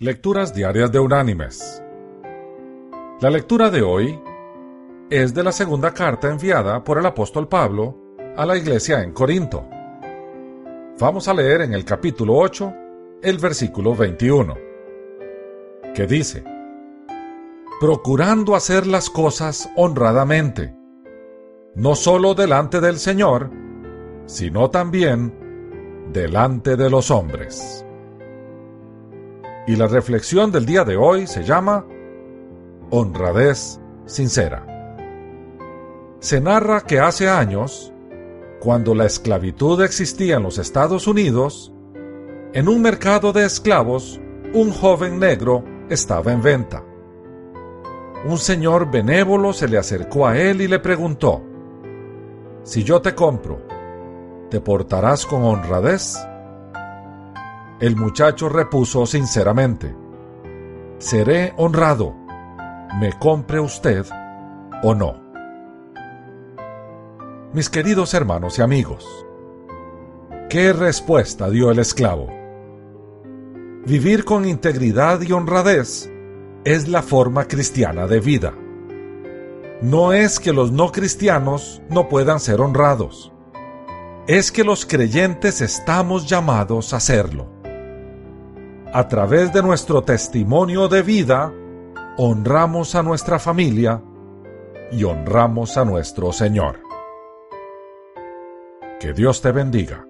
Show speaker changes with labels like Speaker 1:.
Speaker 1: Lecturas Diarias de Unánimes. La lectura de hoy es de la segunda carta enviada por el apóstol Pablo a la iglesia en Corinto. Vamos a leer en el capítulo 8 el versículo 21, que dice, Procurando hacer las cosas honradamente, no solo delante del Señor, sino también delante de los hombres. Y la reflexión del día de hoy se llama Honradez Sincera. Se narra que hace años, cuando la esclavitud existía en los Estados Unidos, en un mercado de esclavos, un joven negro estaba en venta. Un señor benévolo se le acercó a él y le preguntó, Si yo te compro, ¿te portarás con honradez? El muchacho repuso sinceramente, Seré honrado, me compre usted o no. Mis queridos hermanos y amigos, ¿qué respuesta dio el esclavo? Vivir con integridad y honradez es la forma cristiana de vida. No es que los no cristianos no puedan ser honrados, es que los creyentes estamos llamados a hacerlo a través de nuestro testimonio de vida, honramos a nuestra familia y honramos a nuestro Señor. Que Dios te bendiga.